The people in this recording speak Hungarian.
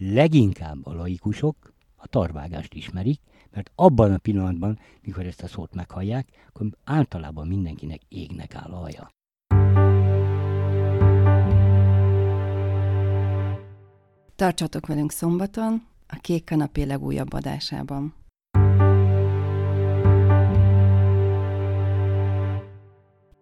leginkább a laikusok a tarvágást ismerik, mert abban a pillanatban, mikor ezt a szót meghallják, akkor általában mindenkinek égnek áll a haja. Tartsatok velünk szombaton, a Kék Kanapé legújabb adásában.